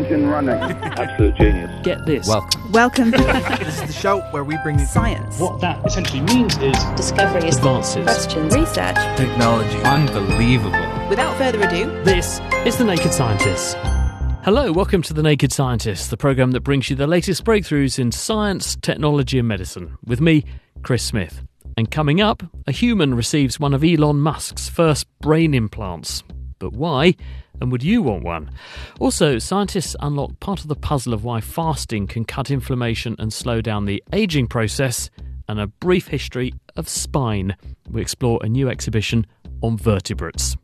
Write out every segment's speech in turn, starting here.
engine running. Absolute genius. Get this. Welcome. Welcome. this is the show where we bring you Science. What that essentially means is discoveries, Advances. questions, Research. technology. Unbelievable. Without further ado, This is The Naked Scientists. Hello, welcome to The Naked Scientists, the programme that brings you the latest breakthroughs in science, technology, and medicine. With me, Chris Smith. And coming up, a human receives one of Elon Musk's first brain implants. But why? And would you want one? Also, scientists unlock part of the puzzle of why fasting can cut inflammation and slow down the aging process, and a brief history of spine. We explore a new exhibition on vertebrates.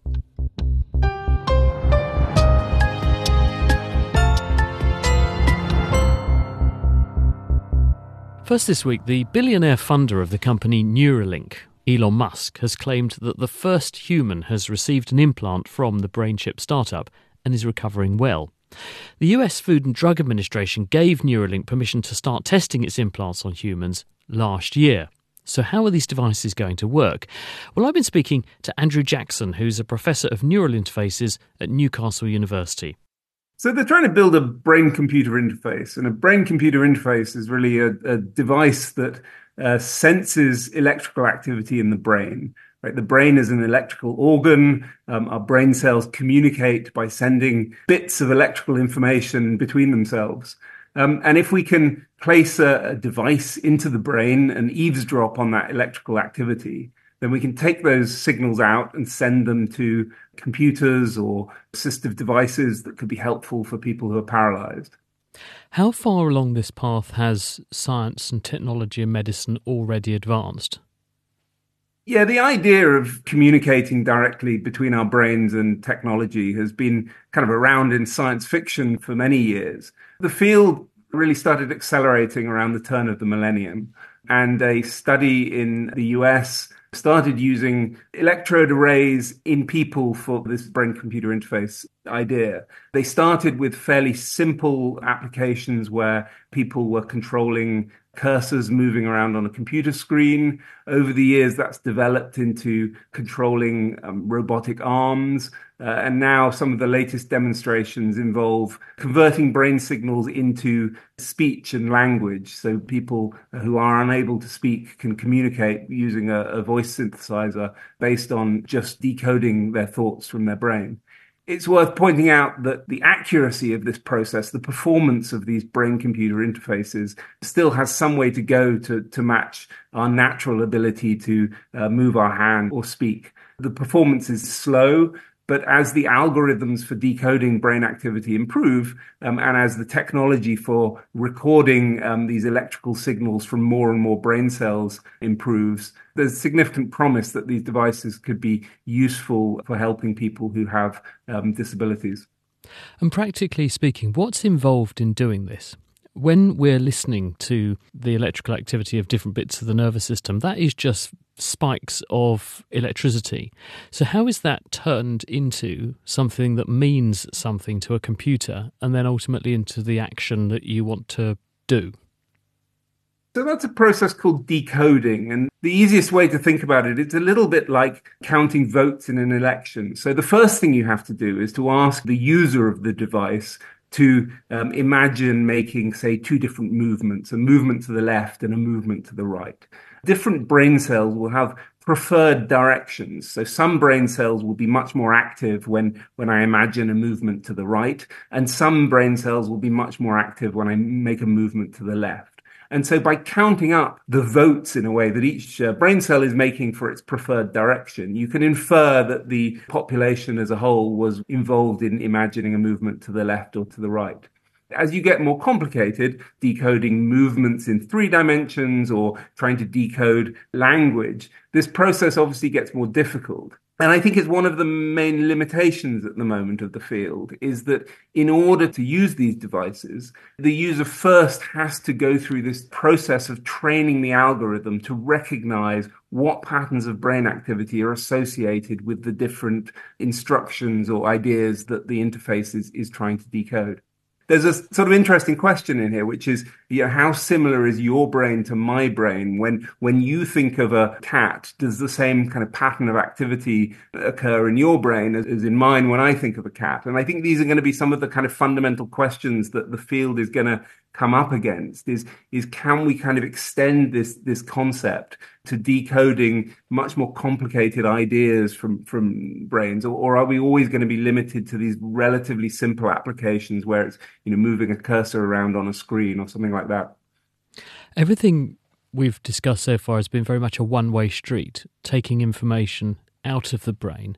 First this week, the billionaire funder of the company Neuralink, Elon Musk, has claimed that the first human has received an implant from the brain chip startup and is recovering well. The US Food and Drug Administration gave Neuralink permission to start testing its implants on humans last year. So, how are these devices going to work? Well, I've been speaking to Andrew Jackson, who's a professor of neural interfaces at Newcastle University. So they're trying to build a brain computer interface, and a brain computer interface is really a, a device that uh, senses electrical activity in the brain. Right, the brain is an electrical organ. Um, our brain cells communicate by sending bits of electrical information between themselves. Um, and if we can place a, a device into the brain and eavesdrop on that electrical activity, then we can take those signals out and send them to computers or assistive devices that could be helpful for people who are paralyzed. How far along this path has science and technology and medicine already advanced? Yeah, the idea of communicating directly between our brains and technology has been kind of around in science fiction for many years. The field really started accelerating around the turn of the millennium, and a study in the US started using electrode arrays in people for this brain computer interface idea. They started with fairly simple applications where people were controlling cursors moving around on a computer screen. Over the years, that's developed into controlling um, robotic arms. Uh, and now some of the latest demonstrations involve converting brain signals into speech and language. So people who are unable to speak can communicate using a, a voice synthesizer based on just decoding their thoughts from their brain. It's worth pointing out that the accuracy of this process, the performance of these brain computer interfaces, still has some way to go to, to match our natural ability to uh, move our hand or speak. The performance is slow, but as the algorithms for decoding brain activity improve, um, and as the technology for recording um, these electrical signals from more and more brain cells improves, there's significant promise that these devices could be useful for helping people who have um, disabilities. And practically speaking, what's involved in doing this? When we're listening to the electrical activity of different bits of the nervous system, that is just spikes of electricity. So, how is that turned into something that means something to a computer and then ultimately into the action that you want to do? So that's a process called decoding. And the easiest way to think about it, it's a little bit like counting votes in an election. So the first thing you have to do is to ask the user of the device to um, imagine making, say, two different movements, a movement to the left and a movement to the right. Different brain cells will have preferred directions. So some brain cells will be much more active when, when I imagine a movement to the right, and some brain cells will be much more active when I make a movement to the left. And so by counting up the votes in a way that each uh, brain cell is making for its preferred direction, you can infer that the population as a whole was involved in imagining a movement to the left or to the right. As you get more complicated, decoding movements in three dimensions or trying to decode language, this process obviously gets more difficult. And I think it's one of the main limitations at the moment of the field is that in order to use these devices, the user first has to go through this process of training the algorithm to recognize what patterns of brain activity are associated with the different instructions or ideas that the interface is, is trying to decode. There's a sort of interesting question in here, which is, you know, how similar is your brain to my brain? When when you think of a cat, does the same kind of pattern of activity occur in your brain as, as in mine when I think of a cat? And I think these are going to be some of the kind of fundamental questions that the field is going to come up against is is can we kind of extend this this concept to decoding much more complicated ideas from from brains? Or, or, are we always going to be limited to these relatively simple applications where it's you know moving a cursor around on a screen or something like that? Everything we've discussed so far has been very much a one-way street taking information out of the brain.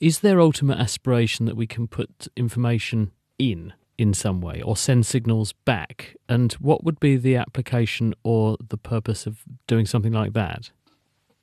Is there ultimate aspiration that we can put information in in some way or send signals back? And what would be the application or the purpose of doing something like that?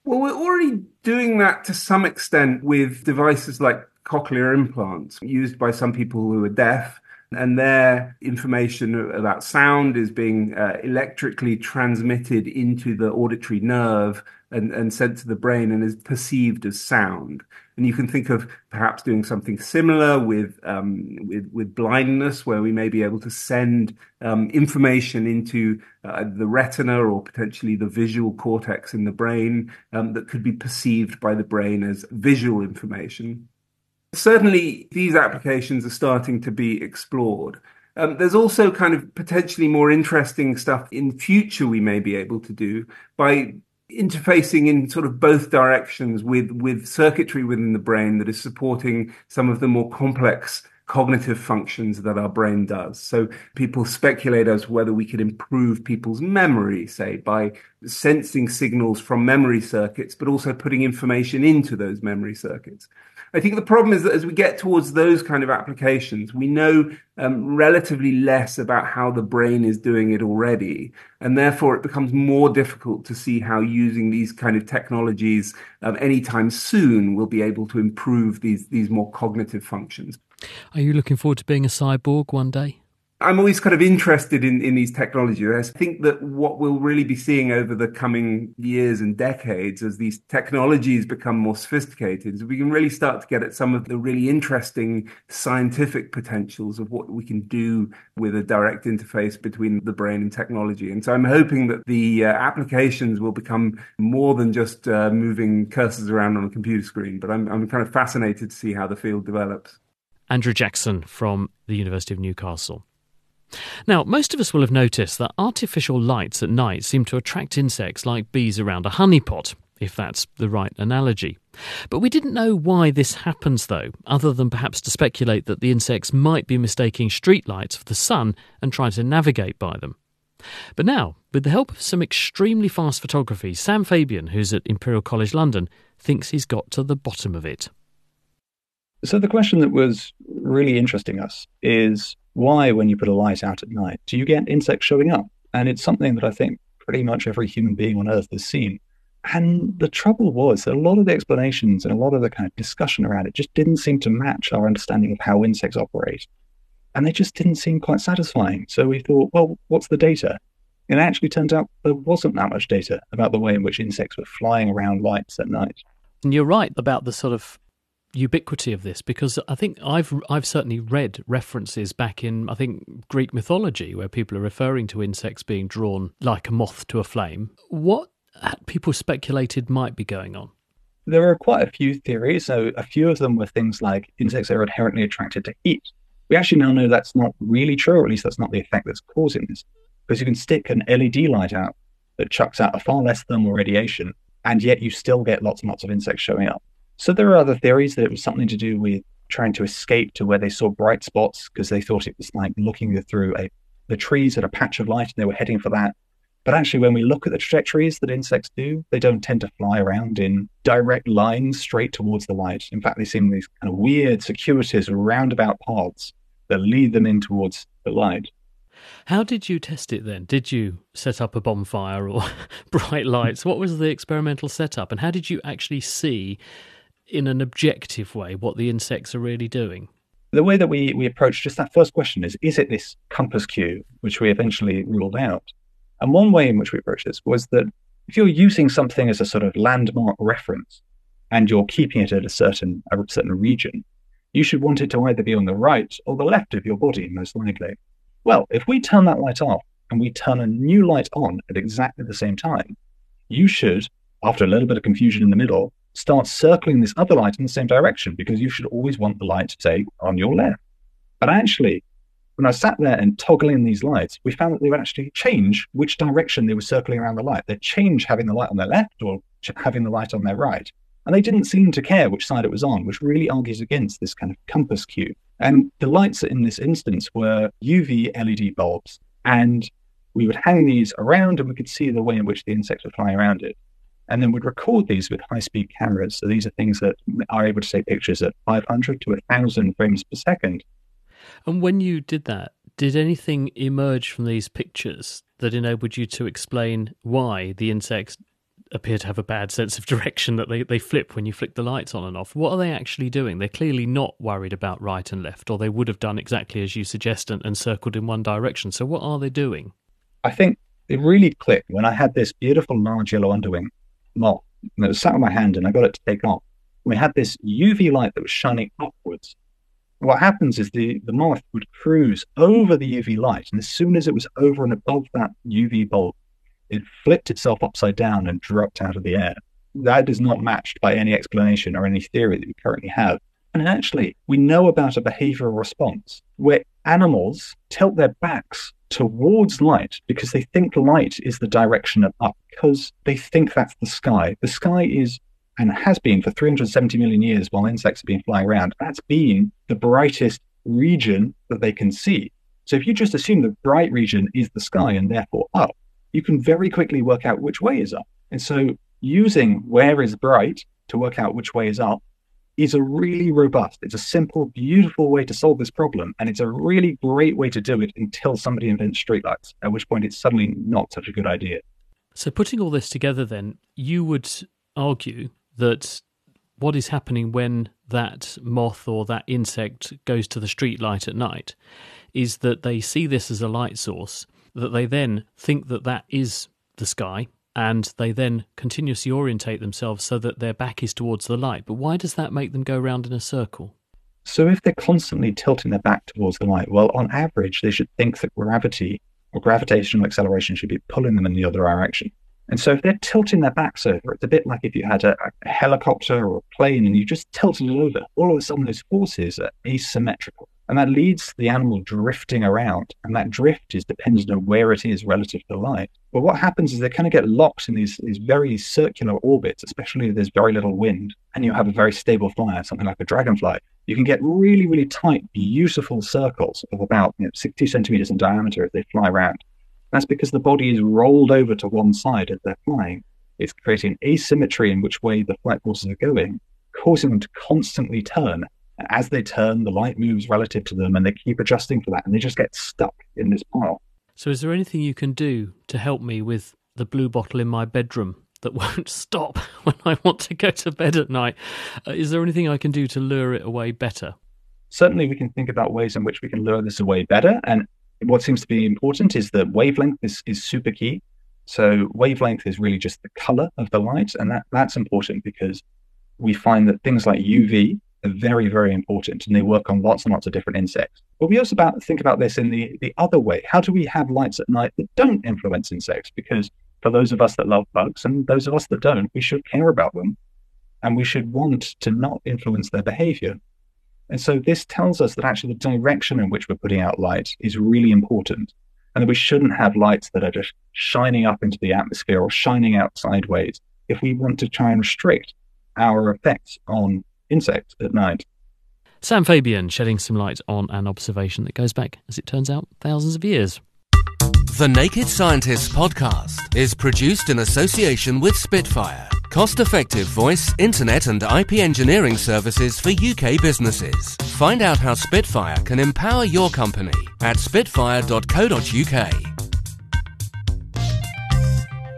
Well, we're already doing that to some extent with devices like cochlear implants used by some people who are deaf. And their information about sound is being uh, electrically transmitted into the auditory nerve and, and sent to the brain and is perceived as sound. And you can think of perhaps doing something similar with um, with, with blindness, where we may be able to send um, information into uh, the retina or potentially the visual cortex in the brain um, that could be perceived by the brain as visual information. Certainly, these applications are starting to be explored. Um, there's also kind of potentially more interesting stuff in future we may be able to do by interfacing in sort of both directions with with circuitry within the brain that is supporting some of the more complex cognitive functions that our brain does. So people speculate as whether we could improve people's memory, say, by sensing signals from memory circuits, but also putting information into those memory circuits. I think the problem is that as we get towards those kind of applications, we know um, relatively less about how the brain is doing it already. And therefore, it becomes more difficult to see how using these kind of technologies um, anytime soon will be able to improve these, these more cognitive functions. Are you looking forward to being a cyborg one day? I'm always kind of interested in, in these technologies. I think that what we'll really be seeing over the coming years and decades as these technologies become more sophisticated is we can really start to get at some of the really interesting scientific potentials of what we can do with a direct interface between the brain and technology. And so I'm hoping that the uh, applications will become more than just uh, moving cursors around on a computer screen, but I'm, I'm kind of fascinated to see how the field develops. Andrew Jackson from the University of Newcastle. Now, most of us will have noticed that artificial lights at night seem to attract insects like bees around a honeypot, if that's the right analogy. But we didn't know why this happens, though, other than perhaps to speculate that the insects might be mistaking streetlights for the sun and trying to navigate by them. But now, with the help of some extremely fast photography, Sam Fabian, who's at Imperial College London, thinks he's got to the bottom of it. So, the question that was really interesting us is why, when you put a light out at night, do you get insects showing up? And it's something that I think pretty much every human being on Earth has seen. And the trouble was that a lot of the explanations and a lot of the kind of discussion around it just didn't seem to match our understanding of how insects operate. And they just didn't seem quite satisfying. So we thought, well, what's the data? And it actually turned out there wasn't that much data about the way in which insects were flying around lights at night. And you're right about the sort of ubiquity of this because I think I've I've certainly read references back in I think Greek mythology where people are referring to insects being drawn like a moth to a flame. What people speculated might be going on? There are quite a few theories. So a few of them were things like insects are inherently attracted to heat. We actually now know that's not really true, or at least that's not the effect that's causing this, because you can stick an LED light out that chucks out a far less thermal radiation, and yet you still get lots and lots of insects showing up. So there are other theories that it was something to do with trying to escape to where they saw bright spots because they thought it was like looking through a, the trees at a patch of light and they were heading for that. But actually, when we look at the trajectories that insects do, they don't tend to fly around in direct lines straight towards the light. In fact, they seem these kind of weird, circuitous, roundabout paths that lead them in towards the light. How did you test it then? Did you set up a bonfire or bright lights? What was the experimental setup? And how did you actually see in an objective way what the insects are really doing? The way that we, we approach just that first question is is it this compass cue, which we eventually ruled out? And one way in which we approached this was that if you're using something as a sort of landmark reference and you're keeping it at a certain a certain region, you should want it to either be on the right or the left of your body, most likely. well, if we turn that light off and we turn a new light on at exactly the same time, you should, after a little bit of confusion in the middle, start circling this other light in the same direction because you should always want the light to stay on your left. But actually, when I sat there and toggling these lights, we found that they would actually change which direction they were circling around the light. They'd change having the light on their left or having the light on their right. And they didn't seem to care which side it was on, which really argues against this kind of compass cue. And the lights in this instance were UV LED bulbs. And we would hang these around and we could see the way in which the insects would fly around it. And then we'd record these with high speed cameras. So these are things that are able to take pictures at 500 to 1,000 frames per second. And when you did that, did anything emerge from these pictures that enabled you to explain why the insects appear to have a bad sense of direction that they, they flip when you flick the lights on and off? What are they actually doing? They're clearly not worried about right and left, or they would have done exactly as you suggest and, and circled in one direction. So, what are they doing? I think it really clicked when I had this beautiful large yellow underwing moth and it was sat on my hand and I got it to take off. We had this UV light that was shining upwards. What happens is the, the moth would cruise over the UV light, and as soon as it was over and above that UV bulb, it flipped itself upside down and dropped out of the air. That is not matched by any explanation or any theory that we currently have. And actually, we know about a behavioral response where animals tilt their backs towards light because they think light is the direction of up, because they think that's the sky. The sky is and has been for 370 million years while insects have been flying around. That's been the brightest region that they can see. So if you just assume the bright region is the sky and therefore up, you can very quickly work out which way is up. And so using where is bright to work out which way is up is a really robust, it's a simple, beautiful way to solve this problem. And it's a really great way to do it until somebody invents streetlights, at which point it's suddenly not such a good idea. So, putting all this together, then, you would argue that what is happening when that moth or that insect goes to the streetlight at night is that they see this as a light source, that they then think that that is the sky, and they then continuously orientate themselves so that their back is towards the light. But why does that make them go round in a circle? So, if they're constantly tilting their back towards the light, well, on average, they should think that gravity or gravitational acceleration should be pulling them in the other direction. And so, if they're tilting their backs over, it's a bit like if you had a, a helicopter or a plane and you just tilted it over, all of a sudden those forces are asymmetrical. And that leads the animal drifting around. And that drift is dependent on where it is relative to the light. But what happens is they kind of get locked in these, these very circular orbits, especially if there's very little wind and you have a very stable flyer, something like a dragonfly. You can get really, really tight, beautiful circles of about you know, 60 centimeters in diameter as they fly around. That's because the body is rolled over to one side as they're flying. It's creating asymmetry in which way the flight forces are going, causing them to constantly turn as they turn, the light moves relative to them and they keep adjusting for that and they just get stuck in this pile. So, is there anything you can do to help me with the blue bottle in my bedroom that won't stop when I want to go to bed at night? Uh, is there anything I can do to lure it away better? Certainly, we can think about ways in which we can lure this away better. And what seems to be important is that wavelength is, is super key. So, wavelength is really just the color of the light. And that, that's important because we find that things like UV are very, very important and they work on lots and lots of different insects. But we also about, think about this in the, the other way. How do we have lights at night that don't influence insects? Because for those of us that love bugs and those of us that don't, we should care about them and we should want to not influence their behavior. And so this tells us that actually the direction in which we're putting out light is really important and that we shouldn't have lights that are just shining up into the atmosphere or shining out sideways if we want to try and restrict our effects on insects at night. Sam Fabian shedding some light on an observation that goes back, as it turns out, thousands of years. The Naked Scientists podcast is produced in association with Spitfire, cost effective voice, internet, and IP engineering services for UK businesses. Find out how Spitfire can empower your company at spitfire.co.uk.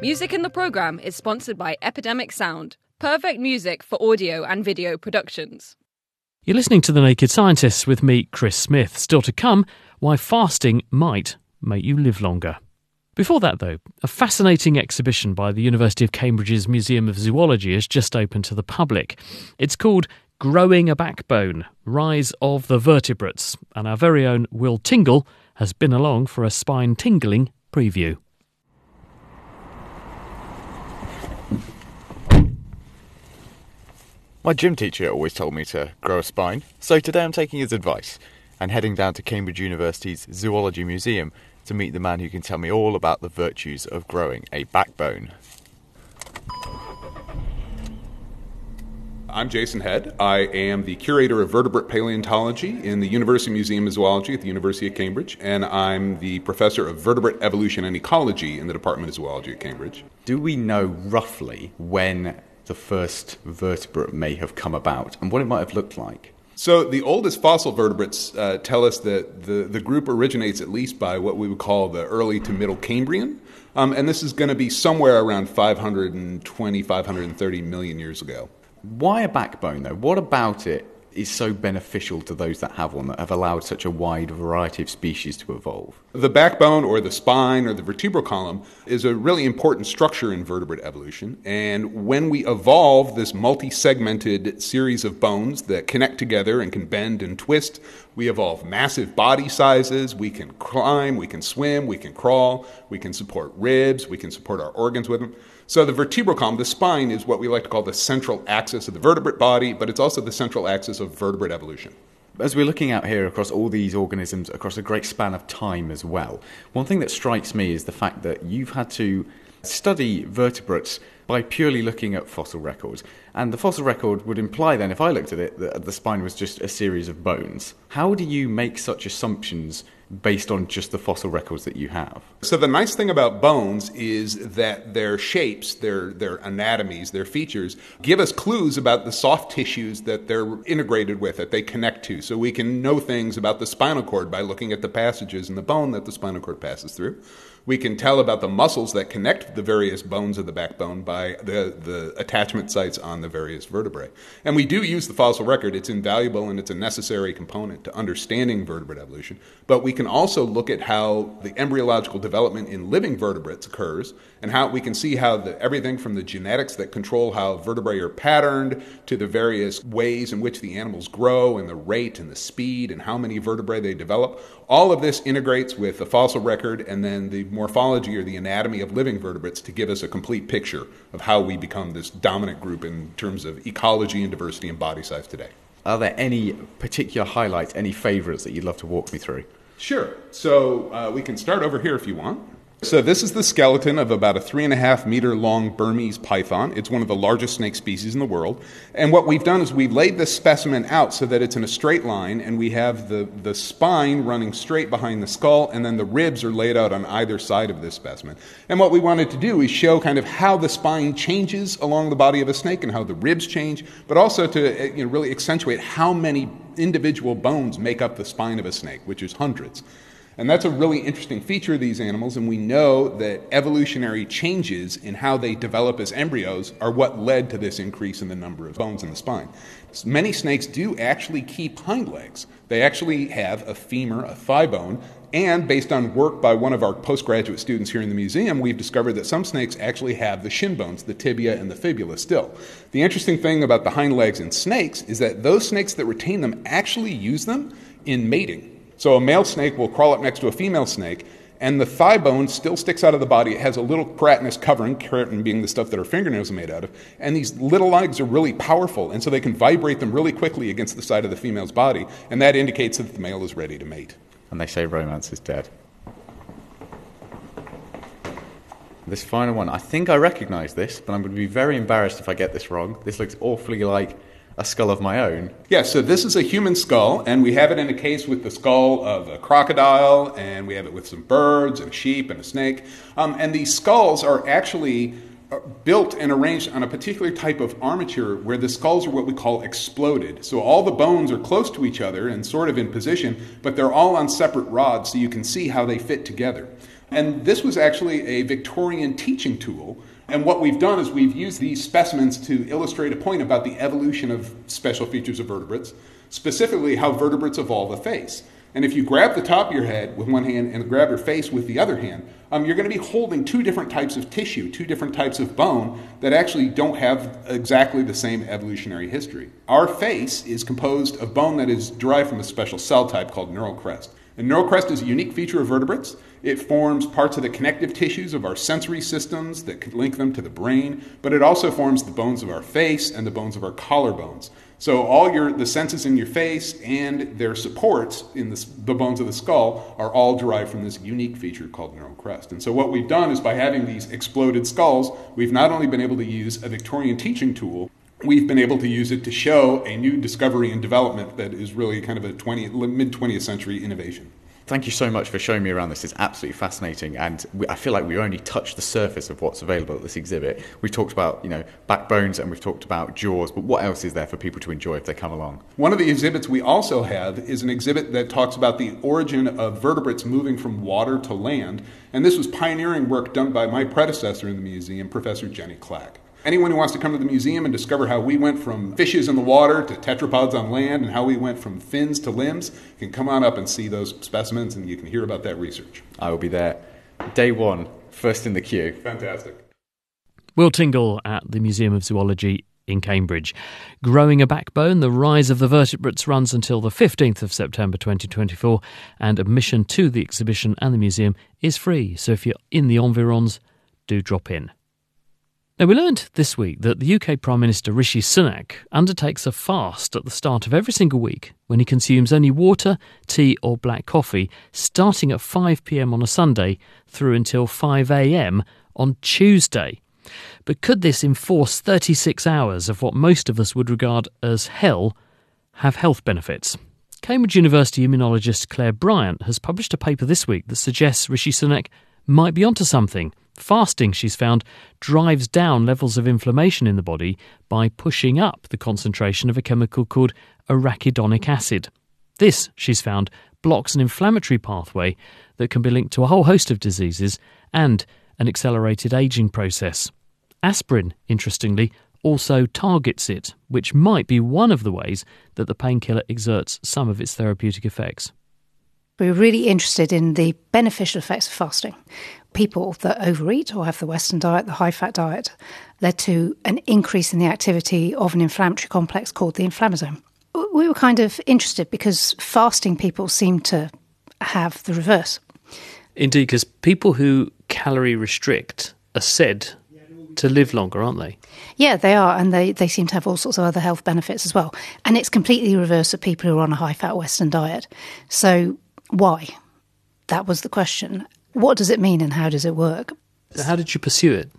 Music in the programme is sponsored by Epidemic Sound, perfect music for audio and video productions. You're listening to The Naked Scientists with me, Chris Smith. Still to come, why fasting might make you live longer. Before that, though, a fascinating exhibition by the University of Cambridge's Museum of Zoology has just opened to the public. It's called Growing a Backbone Rise of the Vertebrates. And our very own Will Tingle has been along for a spine tingling preview. My gym teacher always told me to grow a spine, so today I'm taking his advice and heading down to Cambridge University's Zoology Museum to meet the man who can tell me all about the virtues of growing a backbone. I'm Jason Head. I am the curator of vertebrate paleontology in the University Museum of Zoology at the University of Cambridge, and I'm the professor of vertebrate evolution and ecology in the Department of Zoology at Cambridge. Do we know roughly when the first vertebrate may have come about and what it might have looked like? So, the oldest fossil vertebrates uh, tell us that the, the group originates at least by what we would call the early to middle Cambrian. Um, and this is going to be somewhere around 520, 530 million years ago. Why a backbone, though? What about it is so beneficial to those that have one that have allowed such a wide variety of species to evolve? The backbone or the spine or the vertebral column is a really important structure in vertebrate evolution. And when we evolve this multi segmented series of bones that connect together and can bend and twist, we evolve massive body sizes. We can climb, we can swim, we can crawl, we can support ribs, we can support our organs with them. So the vertebral column, the spine, is what we like to call the central axis of the vertebrate body, but it's also the central axis of vertebrate evolution. As we're looking out here across all these organisms across a great span of time as well, one thing that strikes me is the fact that you've had to study vertebrates by purely looking at fossil records. And the fossil record would imply then, if I looked at it, that the spine was just a series of bones. How do you make such assumptions based on just the fossil records that you have? So the nice thing about bones is that their shapes, their their anatomies, their features give us clues about the soft tissues that they're integrated with, that they connect to. So we can know things about the spinal cord by looking at the passages in the bone that the spinal cord passes through. We can tell about the muscles that connect the various bones of the backbone by the, the attachment sites on the various vertebrae. And we do use the fossil record. It's invaluable and it's a necessary component to understanding vertebrate evolution. But we can also look at how the embryological development in living vertebrates occurs and how we can see how the, everything from the genetics that control how vertebrae are patterned to the various ways in which the animals grow and the rate and the speed and how many vertebrae they develop. All of this integrates with the fossil record and then the morphology or the anatomy of living vertebrates to give us a complete picture of how we become this dominant group in terms of ecology and diversity and body size today. Are there any particular highlights, any favorites that you'd love to walk me through? Sure. So uh, we can start over here if you want. So, this is the skeleton of about a three and a half meter long Burmese python. It's one of the largest snake species in the world. And what we've done is we've laid this specimen out so that it's in a straight line, and we have the, the spine running straight behind the skull, and then the ribs are laid out on either side of this specimen. And what we wanted to do is show kind of how the spine changes along the body of a snake and how the ribs change, but also to uh, you know, really accentuate how many individual bones make up the spine of a snake, which is hundreds. And that's a really interesting feature of these animals, and we know that evolutionary changes in how they develop as embryos are what led to this increase in the number of bones in the spine. Many snakes do actually keep hind legs. They actually have a femur, a thigh bone, and based on work by one of our postgraduate students here in the museum, we've discovered that some snakes actually have the shin bones, the tibia and the fibula still. The interesting thing about the hind legs in snakes is that those snakes that retain them actually use them in mating. So a male snake will crawl up next to a female snake, and the thigh bone still sticks out of the body. It has a little keratinous covering, keratin being the stuff that our fingernails are made out of, and these little legs are really powerful, and so they can vibrate them really quickly against the side of the female's body, and that indicates that the male is ready to mate. And they say romance is dead. This final one, I think I recognize this, but I'm going to be very embarrassed if I get this wrong. This looks awfully like a skull of my own. Yeah, so this is a human skull, and we have it in a case with the skull of a crocodile, and we have it with some birds and a sheep and a snake. Um, and these skulls are actually uh, built and arranged on a particular type of armature where the skulls are what we call exploded. So all the bones are close to each other and sort of in position, but they're all on separate rods so you can see how they fit together. And this was actually a Victorian teaching tool and what we've done is we've used these specimens to illustrate a point about the evolution of special features of vertebrates, specifically how vertebrates evolve a face. And if you grab the top of your head with one hand and grab your face with the other hand, um, you're going to be holding two different types of tissue, two different types of bone that actually don't have exactly the same evolutionary history. Our face is composed of bone that is derived from a special cell type called neural crest. And neural crest is a unique feature of vertebrates. It forms parts of the connective tissues of our sensory systems that link them to the brain, but it also forms the bones of our face and the bones of our collarbones. So all your the senses in your face and their supports in the, the bones of the skull are all derived from this unique feature called neural crest. And so what we've done is by having these exploded skulls, we've not only been able to use a Victorian teaching tool, we've been able to use it to show a new discovery and development that is really kind of a 20, mid 20th century innovation. Thank you so much for showing me around this. It's absolutely fascinating, and we, I feel like we only touched the surface of what's available at this exhibit. We've talked about, you know, backbones and we've talked about jaws, but what else is there for people to enjoy if they come along? One of the exhibits we also have is an exhibit that talks about the origin of vertebrates moving from water to land, and this was pioneering work done by my predecessor in the museum, Professor Jenny Clack. Anyone who wants to come to the museum and discover how we went from fishes in the water to tetrapods on land and how we went from fins to limbs can come on up and see those specimens and you can hear about that research. I will be there day one, first in the queue. Fantastic. Will Tingle at the Museum of Zoology in Cambridge. Growing a Backbone, The Rise of the Vertebrates runs until the 15th of September 2024, and admission to the exhibition and the museum is free. So if you're in the environs, do drop in. Now, we learned this week that the UK Prime Minister Rishi Sunak undertakes a fast at the start of every single week when he consumes only water, tea, or black coffee, starting at 5 pm on a Sunday through until 5 am on Tuesday. But could this enforced 36 hours of what most of us would regard as hell have health benefits? Cambridge University immunologist Claire Bryant has published a paper this week that suggests Rishi Sunak might be onto something. Fasting, she's found, drives down levels of inflammation in the body by pushing up the concentration of a chemical called arachidonic acid. This, she's found, blocks an inflammatory pathway that can be linked to a whole host of diseases and an accelerated aging process. Aspirin, interestingly, also targets it, which might be one of the ways that the painkiller exerts some of its therapeutic effects. We were really interested in the beneficial effects of fasting. People that overeat or have the Western diet, the high fat diet, led to an increase in the activity of an inflammatory complex called the inflammasome. We were kind of interested because fasting people seem to have the reverse. Indeed, because people who calorie restrict are said to live longer, aren't they? Yeah, they are, and they, they seem to have all sorts of other health benefits as well. And it's completely the reverse of people who are on a high fat Western diet. So why? That was the question. What does it mean and how does it work? So how did you pursue it?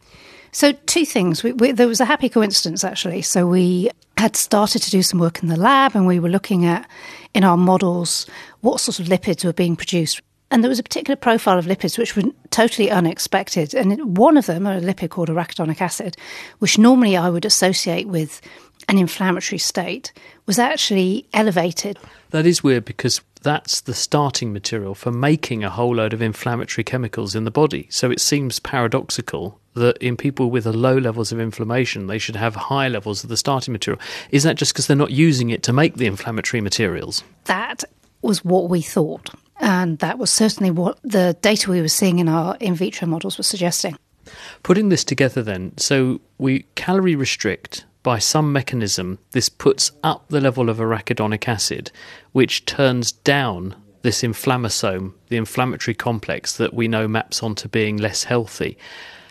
So, two things. We, we, there was a happy coincidence, actually. So, we had started to do some work in the lab and we were looking at, in our models, what sort of lipids were being produced. And there was a particular profile of lipids which were totally unexpected. And one of them, a lipid called arachidonic acid, which normally I would associate with an inflammatory state, was actually elevated. That is weird because that's the starting material for making a whole load of inflammatory chemicals in the body. So it seems paradoxical that in people with low levels of inflammation, they should have high levels of the starting material. Is that just because they're not using it to make the inflammatory materials? That was what we thought. And that was certainly what the data we were seeing in our in vitro models was suggesting. Putting this together, then, so we calorie restrict by some mechanism, this puts up the level of arachidonic acid, which turns down this inflammasome, the inflammatory complex that we know maps onto being less healthy.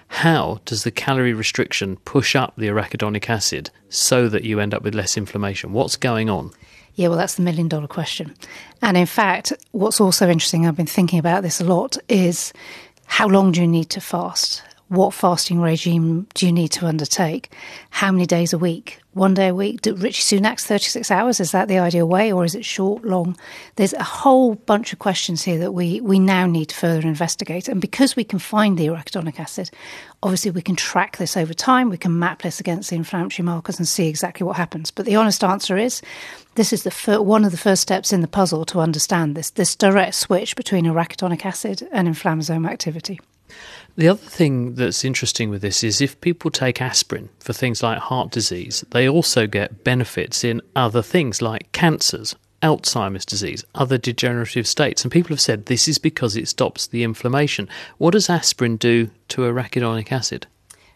How does the calorie restriction push up the arachidonic acid so that you end up with less inflammation? What's going on? Yeah, well, that's the million dollar question. And in fact, what's also interesting, I've been thinking about this a lot, is how long do you need to fast? What fasting regime do you need to undertake? How many days a week? One day a week? Do Rishi Sunak's 36 hours, is that the ideal way, or is it short, long? There's a whole bunch of questions here that we, we now need to further investigate. And because we can find the arachidonic acid, obviously we can track this over time, we can map this against the inflammatory markers and see exactly what happens. But the honest answer is this is the fir- one of the first steps in the puzzle to understand this, this direct switch between arachidonic acid and inflammasome activity. The other thing that's interesting with this is if people take aspirin for things like heart disease, they also get benefits in other things like cancers. Alzheimer's disease, other degenerative states, and people have said this is because it stops the inflammation. What does aspirin do to arachidonic acid?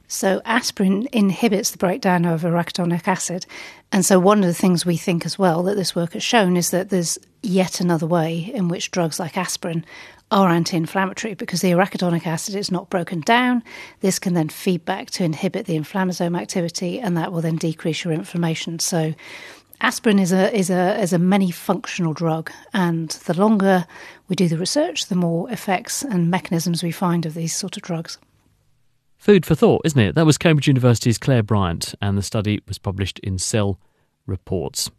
So, aspirin inhibits the breakdown of arachidonic acid. And so, one of the things we think as well that this work has shown is that there's yet another way in which drugs like aspirin are anti inflammatory because the arachidonic acid is not broken down. This can then feed back to inhibit the inflammasome activity, and that will then decrease your inflammation. So, aspirin is a is a is a many functional drug, and the longer we do the research, the more effects and mechanisms we find of these sort of drugs. Food for thought, isn't it? That was Cambridge University's Claire Bryant, and the study was published in Cell Reports.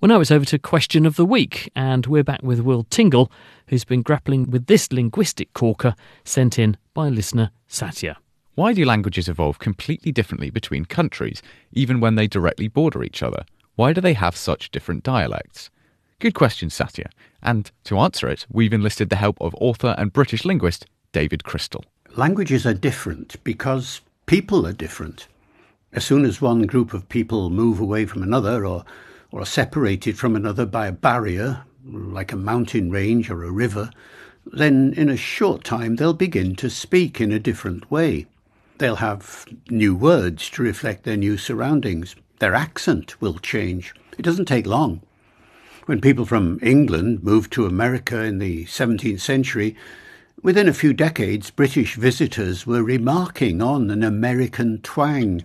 Well, now it's over to Question of the Week, and we're back with Will Tingle, who's been grappling with this linguistic corker sent in by listener Satya. Why do languages evolve completely differently between countries, even when they directly border each other? Why do they have such different dialects? Good question, Satya. And to answer it, we've enlisted the help of author and British linguist David Crystal. Languages are different because people are different. As soon as one group of people move away from another or, or are separated from another by a barrier, like a mountain range or a river, then in a short time they'll begin to speak in a different way. They'll have new words to reflect their new surroundings. Their accent will change. It doesn't take long. When people from England moved to America in the 17th century, Within a few decades, British visitors were remarking on an American twang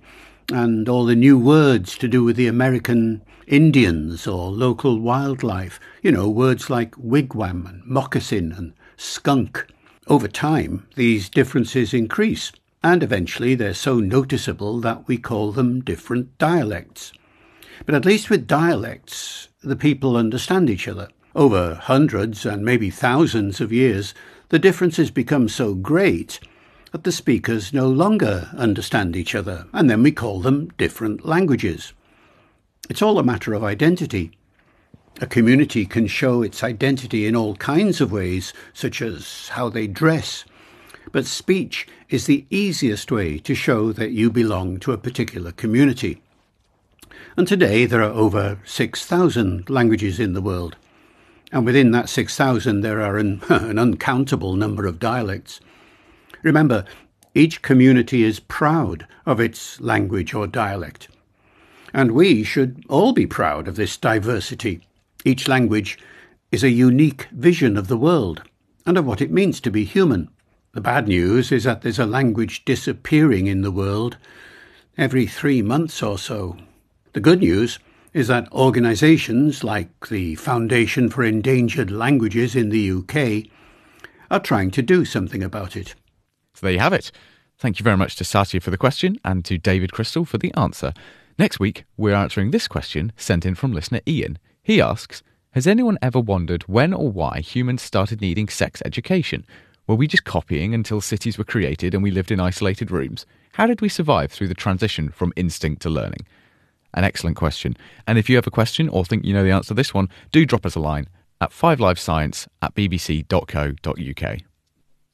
and all the new words to do with the American Indians or local wildlife. You know, words like wigwam and moccasin and skunk. Over time, these differences increase, and eventually they're so noticeable that we call them different dialects. But at least with dialects, the people understand each other. Over hundreds and maybe thousands of years, the differences become so great that the speakers no longer understand each other, and then we call them different languages. It's all a matter of identity. A community can show its identity in all kinds of ways, such as how they dress, but speech is the easiest way to show that you belong to a particular community. And today there are over 6,000 languages in the world. And within that 6,000, there are an, an uncountable number of dialects. Remember, each community is proud of its language or dialect. And we should all be proud of this diversity. Each language is a unique vision of the world and of what it means to be human. The bad news is that there's a language disappearing in the world every three months or so. The good news is that organisations like the Foundation for Endangered Languages in the UK are trying to do something about it. There you have it. Thank you very much to Satya for the question and to David Crystal for the answer. Next week, we're answering this question sent in from listener Ian. He asks Has anyone ever wondered when or why humans started needing sex education? Were we just copying until cities were created and we lived in isolated rooms? How did we survive through the transition from instinct to learning? An excellent question. And if you have a question or think you know the answer to this one, do drop us a line at 5livescience at bbc.co.uk.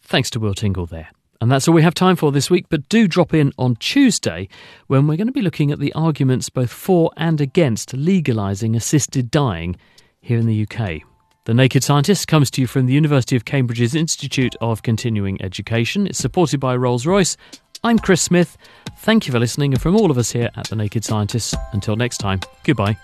Thanks to Will Tingle there. And that's all we have time for this week, but do drop in on Tuesday when we're going to be looking at the arguments both for and against legalising assisted dying here in the UK. The Naked Scientist comes to you from the University of Cambridge's Institute of Continuing Education. It's supported by Rolls Royce I'm Chris Smith. Thank you for listening, and from all of us here at The Naked Scientists, until next time, goodbye.